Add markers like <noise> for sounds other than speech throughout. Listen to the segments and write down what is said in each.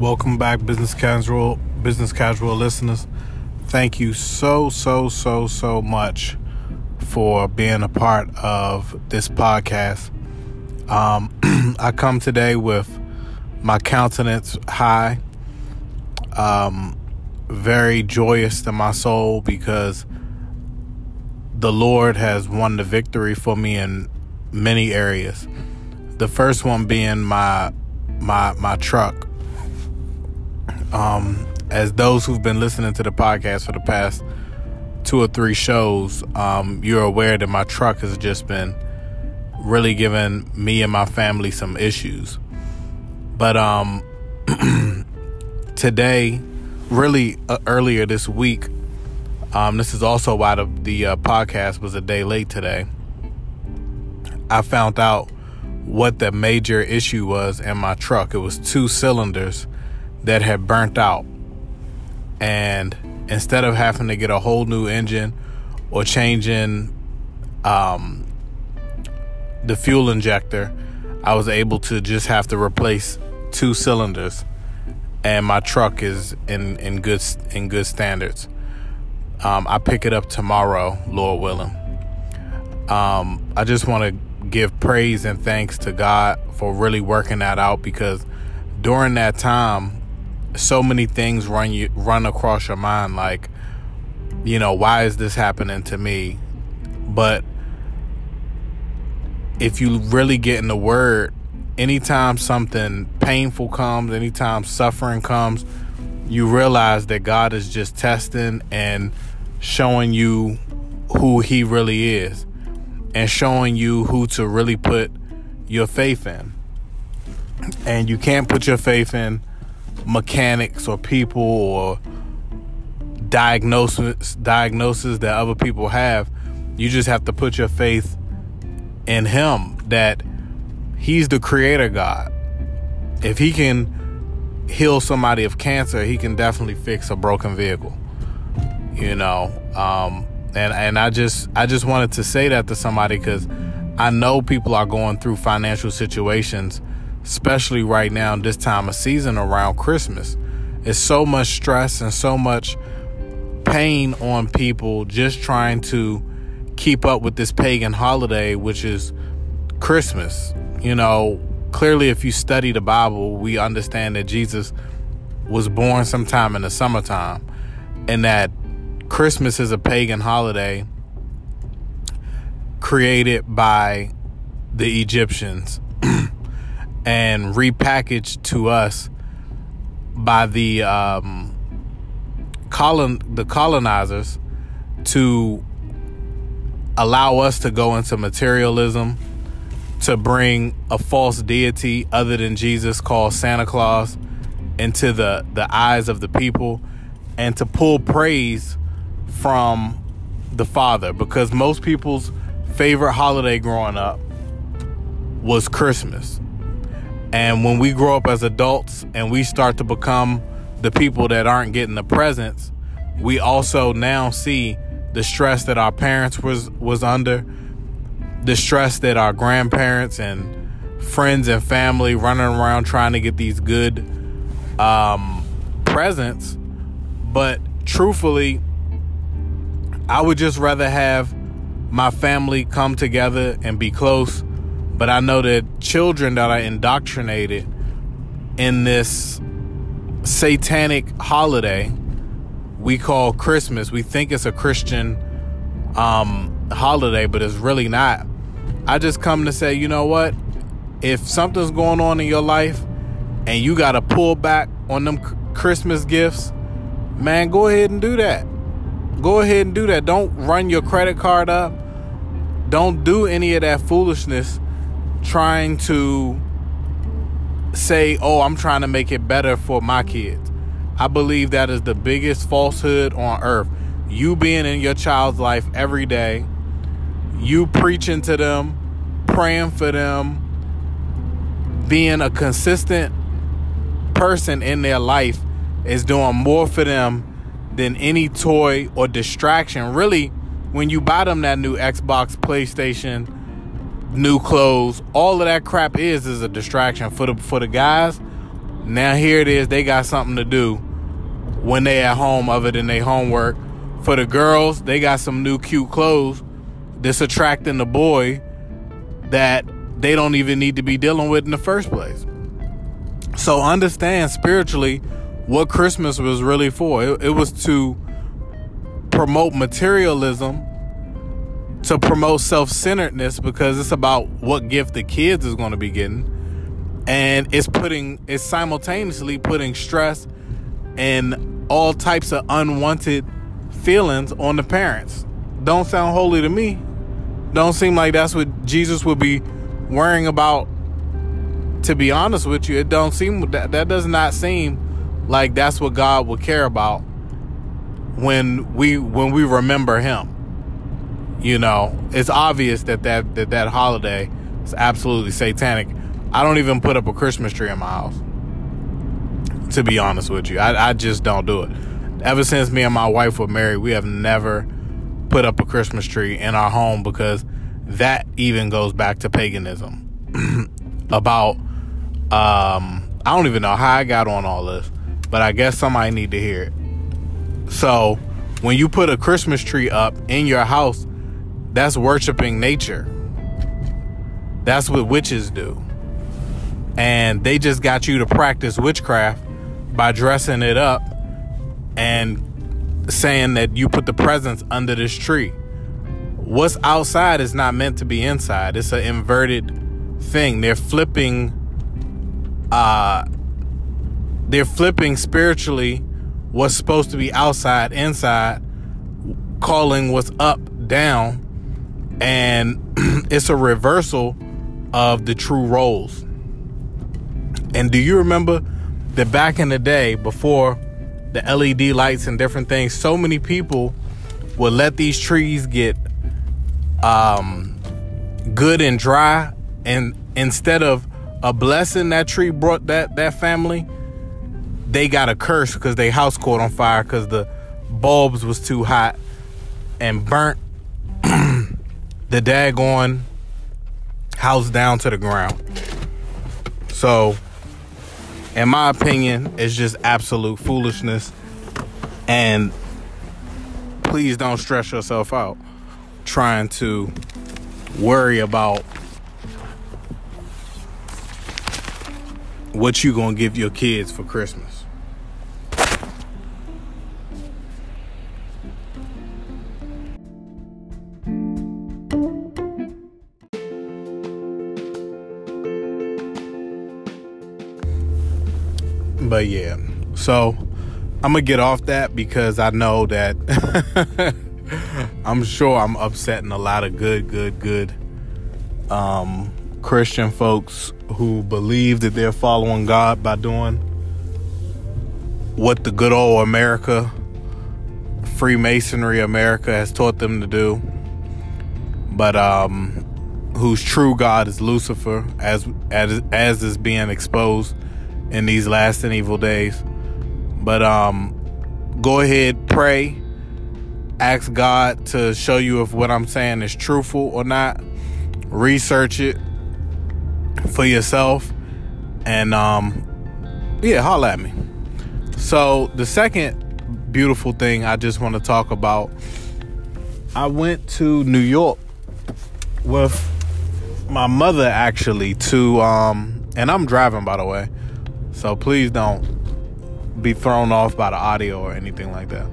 Welcome back, business casual, business casual listeners. Thank you so, so, so, so much for being a part of this podcast. Um, <clears throat> I come today with my countenance high, um, very joyous in my soul because the Lord has won the victory for me in many areas. The first one being my my my truck. Um, as those who've been listening to the podcast for the past two or three shows, um, you're aware that my truck has just been really giving me and my family some issues. But um, <clears throat> today, really uh, earlier this week, um, this is also why the, the uh, podcast was a day late today. I found out what the major issue was in my truck. It was two cylinders that had burnt out. And instead of having to get a whole new engine or changing um, the fuel injector, I was able to just have to replace two cylinders, and my truck is in in good in good standards. Um, I pick it up tomorrow, Lord willing. Um, I just want to give praise and thanks to God for really working that out because during that time, so many things run you run across your mind, like, you know, why is this happening to me? But if you really get in the word, anytime something painful comes, anytime suffering comes, you realize that God is just testing and showing you who He really is and showing you who to really put your faith in. And you can't put your faith in mechanics or people or diagnosis diagnosis that other people have. You just have to put your faith in him that he's the creator God. If he can heal somebody of cancer, he can definitely fix a broken vehicle. You know, um, and and I just I just wanted to say that to somebody because I know people are going through financial situations, especially right now this time of season around Christmas. It's so much stress and so much pain on people just trying to keep up with this pagan holiday, which is Christmas. You know, clearly, if you study the Bible, we understand that Jesus was born sometime in the summertime and that Christmas is a pagan holiday created by the Egyptians and repackaged to us by the um, colon the colonizers to allow us to go into materialism, to bring a false deity other than Jesus called Santa Claus into the, the eyes of the people, and to pull praise from the Father. Because most people's favorite holiday growing up was Christmas. And when we grow up as adults and we start to become the people that aren't getting the presents, we also now see the stress that our parents was was under, the stress that our grandparents and friends and family running around trying to get these good um, presents. But truthfully, I would just rather have my family come together and be close. But I know that children that are indoctrinated in this satanic holiday we call Christmas. We think it's a Christian um, holiday, but it's really not. I just come to say, you know what? If something's going on in your life and you got to pull back on them Christmas gifts, man, go ahead and do that. Go ahead and do that. Don't run your credit card up. Don't do any of that foolishness trying to say, oh, I'm trying to make it better for my kids. I believe that is the biggest falsehood on earth. You being in your child's life every day, you preaching to them, praying for them, being a consistent person in their life is doing more for them than any toy or distraction. Really, when you buy them that new Xbox, PlayStation, new clothes, all of that crap is is a distraction for the for the guys Now here it is, they got something to do when they at home other than their homework. For the girls, they got some new cute clothes that's attracting the boy that they don't even need to be dealing with in the first place. So understand spiritually what Christmas was really for. It, it was to promote materialism, to promote self centeredness, because it's about what gift the kids is going to be getting. And it's putting, it's simultaneously putting stress and all types of unwanted feelings on the parents. Don't sound holy to me. Don't seem like that's what Jesus would be worrying about. To be honest with you, it don't seem that that does not seem like that's what God would care about when we when we remember Him. You know, it's obvious that that that, that holiday is absolutely satanic. I don't even put up a Christmas tree in my house to be honest with you. I, I just don't do it. Ever since me and my wife were married, we have never put up a Christmas tree in our home because that even goes back to paganism. <clears throat> About, um, I don't even know how I got on all this, but I guess somebody need to hear it. So, when you put a Christmas tree up in your house, that's worshiping nature. That's what witches do. And they just got you to practice witchcraft by dressing it up and saying that you put the presents under this tree. What's outside is not meant to be inside. It's an inverted thing. They're flipping uh they're flipping spiritually what's supposed to be outside inside, calling what's up down, and <clears throat> it's a reversal of the true roles. And do you remember that back in the day, before the LED lights and different things, so many people would let these trees get um, good and dry, and instead of a blessing that tree brought that that family, they got a curse because their house caught on fire because the bulbs was too hot and burnt the daggone house down to the ground. So in my opinion, it's just absolute foolishness. And please don't stress yourself out trying to worry about what you gonna give your kids for Christmas. Yeah, so I'm gonna get off that because I know that <laughs> I'm sure I'm upsetting a lot of good, good, good um, Christian folks who believe that they're following God by doing what the good old America, Freemasonry America, has taught them to do. But um, whose true God is Lucifer, as as as is being exposed in these last and evil days. But um go ahead, pray, ask God to show you if what I'm saying is truthful or not. Research it for yourself and um yeah, holla at me. So the second beautiful thing I just want to talk about I went to New York with my mother actually to um and I'm driving by the way so please don't be thrown off by the audio or anything like that.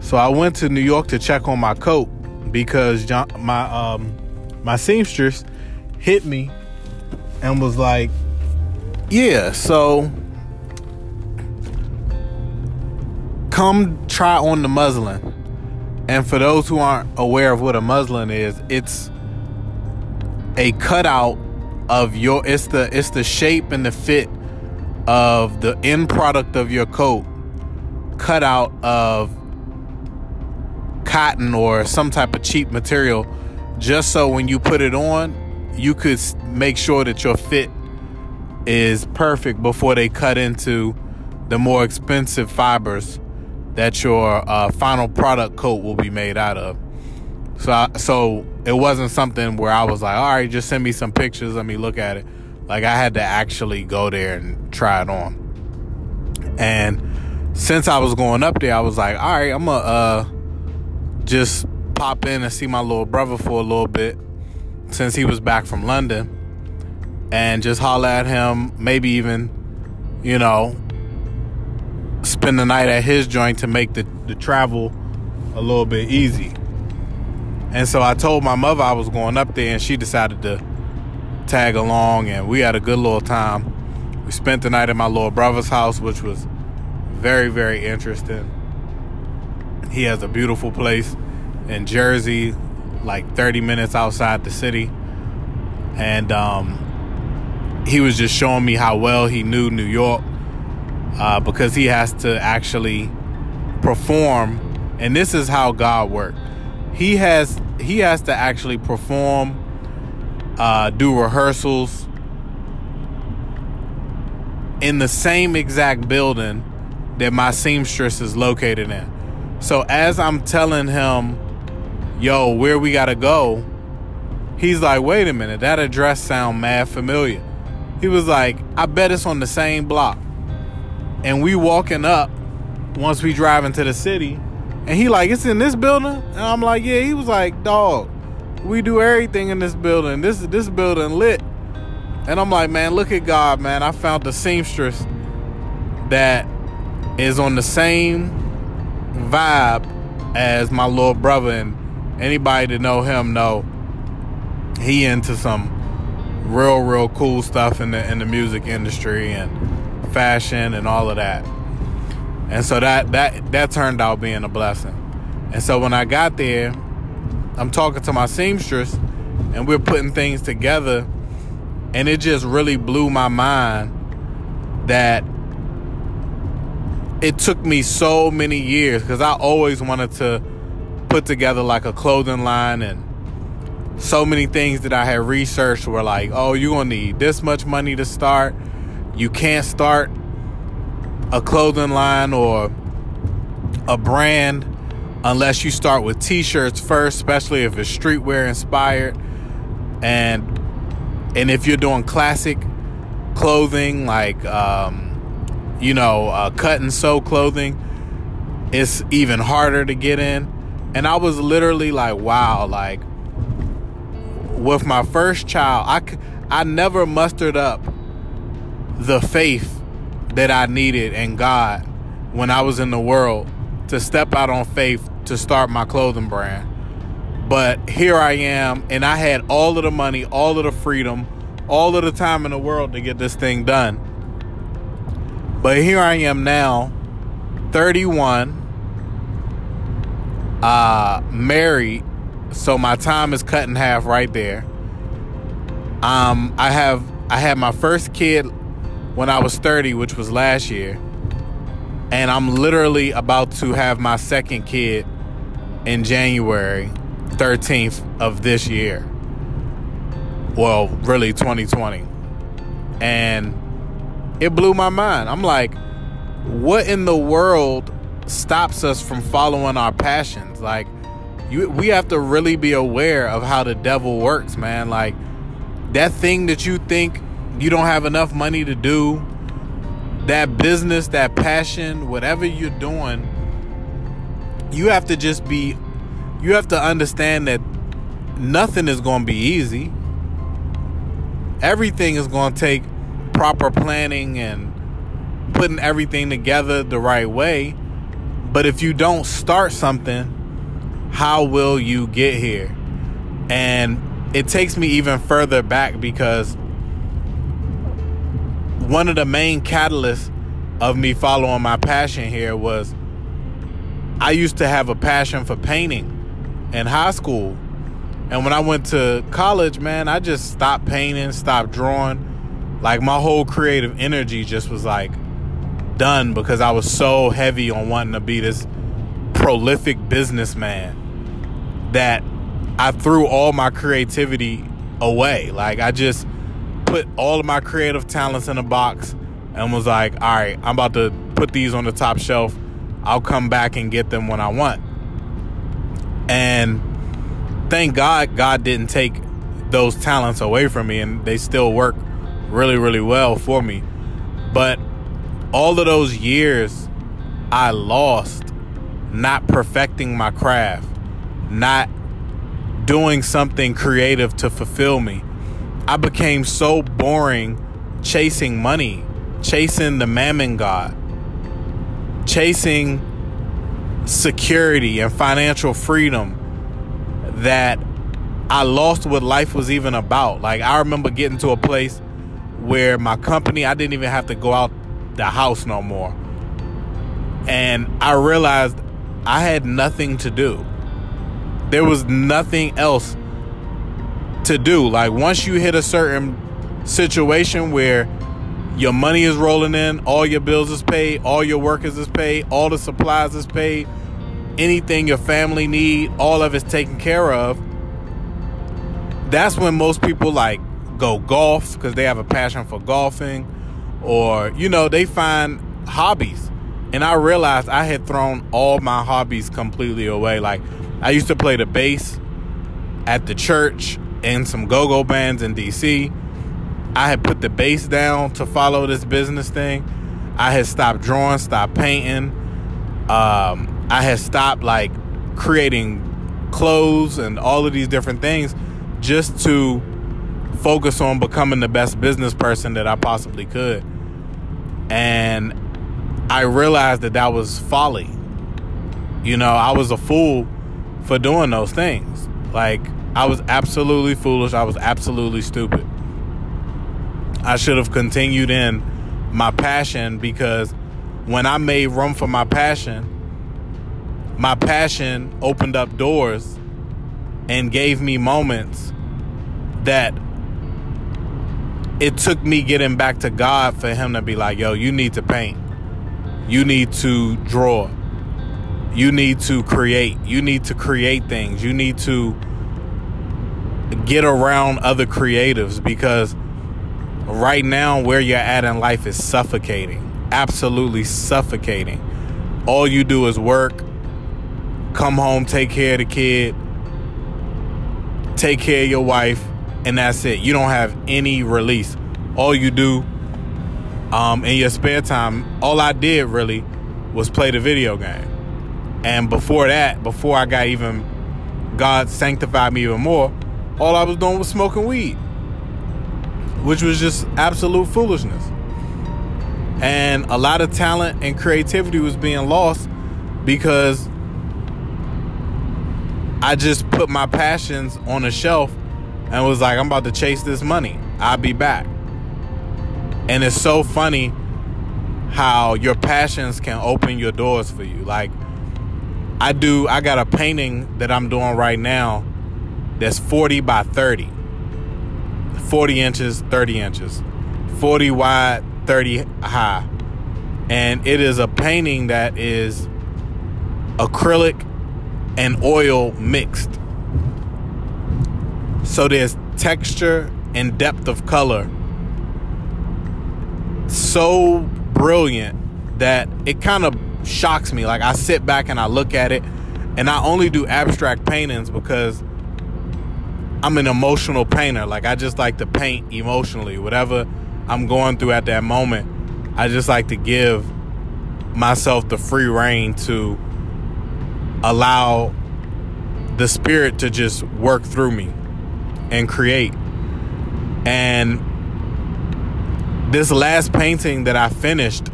So I went to New York to check on my coat because my um, my seamstress hit me and was like, "Yeah, so come try on the muslin." And for those who aren't aware of what a muslin is, it's a cutout of your it's the it's the shape and the fit of the end product of your coat cut out of cotton or some type of cheap material just so when you put it on you could make sure that your fit is perfect before they cut into the more expensive fibers that your uh, final product coat will be made out of. So I, so it wasn't something where I was like all right just send me some pictures. Let me look at it like I had to actually go there and try it on. And since I was going up there, I was like, all right, I'm gonna uh, just pop in and see my little brother for a little bit since he was back from London and just holler at him, maybe even, you know, spend the night at his joint to make the, the travel a little bit easy. And so I told my mother I was going up there, and she decided to tag along, and we had a good little time. We spent the night at my little brother's house, which was very, very interesting. He has a beautiful place in Jersey, like 30 minutes outside the city. And um, he was just showing me how well he knew New York uh, because he has to actually perform. And this is how God works he has he has to actually perform, uh, do rehearsals in the same exact building that my seamstress is located in. So as I'm telling him, "Yo, where we gotta go," he's like, "Wait a minute, that address sound mad familiar." He was like, "I bet it's on the same block." And we walking up once we drive into the city and he like, it's in this building? And I'm like, yeah. He was like, dog, we do everything in this building. This this building lit. And I'm like, man, look at God, man. I found the seamstress that is on the same vibe as my little brother. And anybody that know him know he into some real, real cool stuff in the in the music industry and fashion and all of that. And so that that that turned out being a blessing. And so when I got there, I'm talking to my seamstress and we're putting things together and it just really blew my mind that it took me so many years because I always wanted to put together like a clothing line and so many things that I had researched were like, oh, you're gonna need this much money to start. You can't start a clothing line or a brand unless you start with t-shirts first, especially if it's streetwear inspired. And and if you're doing classic clothing like um, you know, uh, cut and sew clothing, it's even harder to get in. And I was literally like, wow, like with my first child, I I never mustered up the faith that I needed in God when I was in the world to step out on faith to start my clothing brand. But here I am, and I had all of the money, all of the freedom, all of the time in the world to get this thing done. But here I am now, 31, uh, married, so my time is cut in half right there. Um, I have I had my first kid when I was 30, which was last year. And I'm literally about to have my second kid in January 13th of this year. Well, really 2020. And it blew my mind. I'm like, what in the world stops us from following our passions? Like, you, we have to really be aware of how the devil works, man. Like, that thing that you think you don't have enough money to do that business, that passion, whatever you're doing, you have to just be, you have to understand that nothing is going to be easy. Everything is going to take proper planning and putting everything together the right way. But if you don't start something, how will you get here? And it takes me even further back because one of the main catalysts of me following my passion here was I used to have a passion for painting in high school. And when I went to college, man, I just stopped painting, stopped drawing. Like my whole creative energy just was like done because I was so heavy on wanting to be this prolific businessman that I threw all my creativity away. Like I just put all of my creative talents in a box and was like, all right, I'm about to put these on the top shelf. I'll come back and get them when I want. And thank God, God didn't take those talents away from me and they still work really, really well for me. But all of those years I lost not perfecting my craft, not doing something creative to fulfill me. I became so boring chasing money, chasing the mammon god, chasing security and financial freedom that I lost what life was even about. Like I remember getting to a place where my company I didn't even have to go out the house no more. And I realized I had nothing to do. There was nothing else to do. Like once you hit a certain situation where your money is rolling in, all your bills is paid, all your workers is paid, all the supplies is paid, anything your family need, all of it's taken care of. That's when most people like go golf because they have a passion for golfing or you know, they find hobbies. And I realized I had thrown all my hobbies completely away. Like I used to play the bass at the church and some go-go bands in DC. I had put the bass down to follow this business thing. I had stopped drawing, stopped painting. Um, I had stopped like creating clothes and all of these different things just to focus on becoming the best business person that I possibly could. And I realized that that was folly. You know, I was a fool for doing those things. Like, I was absolutely foolish. I was absolutely stupid. I should have continued in my passion because when I made room for my passion, my passion opened up doors and gave me moments that it took me getting back to God for Him to be like, yo, you need to paint. You need to draw. You need to create. You need to create things. You need to get around other creatives because right now where you're at in life is suffocating. Absolutely suffocating. All you do is work, come home, take care of the kid, take care of your wife, and that's it. You don't have any release. All you do um, in your spare time, all I did really was play the video game. And before that, before I got even, God sanctified me even more, all I was doing was smoking weed, which was just absolute foolishness. And a lot of talent and creativity was being lost because I just put my passions on a shelf and was like, I'm about to chase this money. I'll be back. And it's so funny how your passions can open your doors for you. Like, I do, I got a painting that I'm doing right now that's 40 by 30. 40 inches, 30 inches. 40 wide, 30 high. And it is a painting that is acrylic and oil mixed. So there's texture and depth of color so brilliant that it kind of shocks me. Like I sit back and I look at it, and I only do abstract paintings because I'm an emotional painter. Like I just like to paint emotionally. Whatever I'm going through at that moment, I just like to give myself the free reign to allow the spirit to just work through me and create. And this last painting that I finished,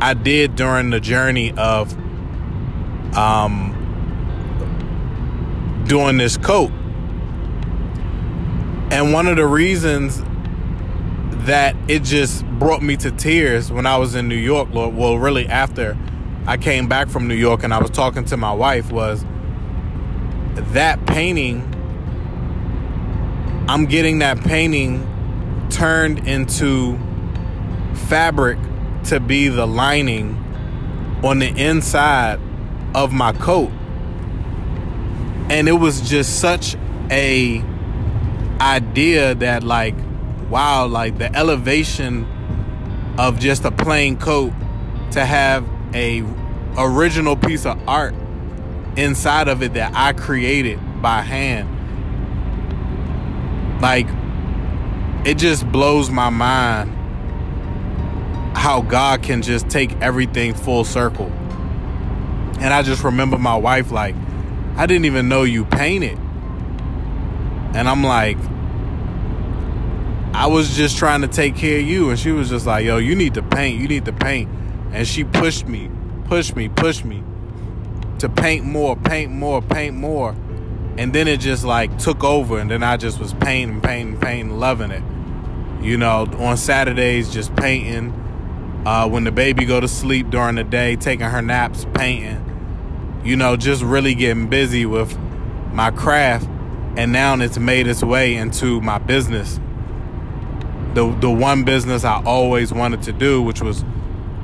I did during the journey of um, doing this coat and one of the reasons that it just brought me to tears when I was in New York, well, really after I came back from New York and I was talking to my wife, was that painting. I'm getting that painting turned into fabric to be the lining on the inside of my coat. And it was just such a idea that like wow like the elevation of just a plain coat to have a original piece of art inside of it that I created by hand like it just blows my mind how God can just take everything full circle. And I just remember my wife like, I didn't even know you painted. And I'm like, I was just trying to take care of you. And she was just like, yo, you need to paint. You need to paint. And she pushed me, pushed me, pushed me to paint more, paint more, paint more. And then it just like took over. And then I just was painting, painting, painting, loving it. You know, on Saturdays, just painting. Uh, when the baby go to sleep during the day, taking her naps, painting. You know, just really getting busy with my craft. And now it's made its way into my business. The, the one business I always wanted to do, which was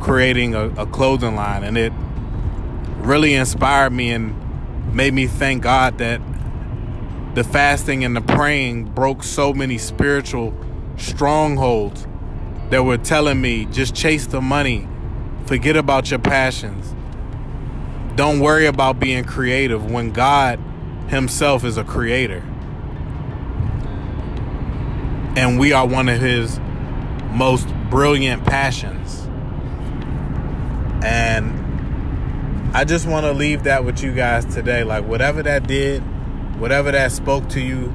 creating a, a clothing line. And it really inspired me and made me thank God that the fasting and the praying broke so many spiritual strongholds that were telling me just chase the money, forget about your passions. Don't worry about being creative when God Himself is a creator. And we are one of His most brilliant passions. And I just want to leave that with you guys today. Like, whatever that did, whatever that spoke to you,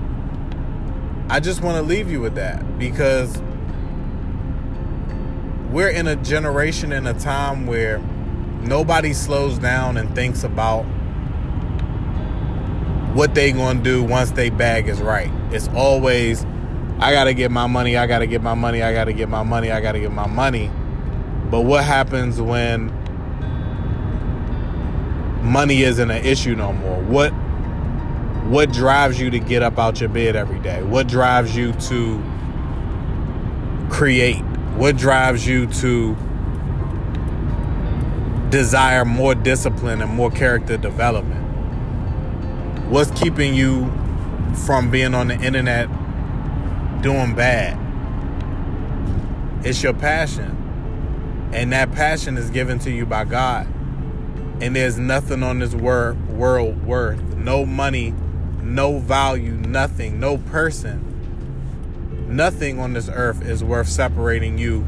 I just want to leave you with that because we're in a generation in a time where nobody slows down and thinks about what they going to do once they bag is right. It's always I got to get my money, I got to get my money, I got to get my money, I got to get my money. But what happens when money isn't an issue no more? What what drives you to get up out your bed every day? What drives you to create? What drives you to desire more discipline and more character development? What's keeping you from being on the internet doing bad? It's your passion. And that passion is given to you by God. And there's nothing on this wor- world worth, no money, no value, nothing, no person, nothing on this earth is worth separating you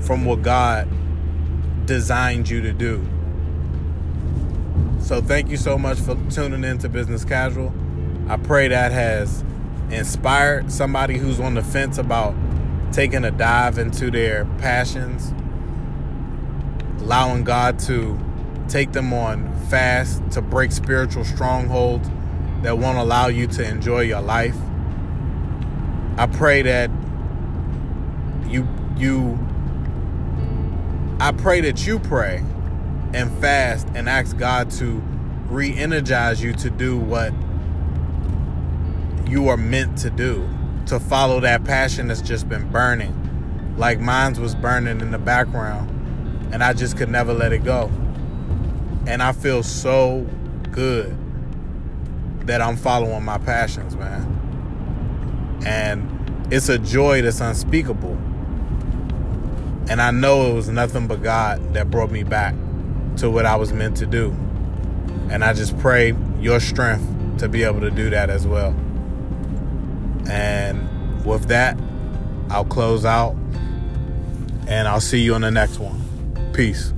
from what God designed you to do. So thank you so much for tuning in to Business Casual. I pray that has inspired somebody who's on the fence about taking a dive into their passions, allowing God to take them on fast to break spiritual strongholds that won't allow you to enjoy your life. I pray that you you I pray that you pray and fast and ask God to re-energize you to do what you are meant to do, to follow that passion that's just been burning. Like mine's was burning in the background and I just could never let it go. And I feel so good that I'm following my passions, man. And it's a joy that's unspeakable. And I know it was nothing but God that brought me back to what I was meant to do. And I just pray your strength to be able to do that as well. And with that, I'll close out and I'll see you on the next one. Peace.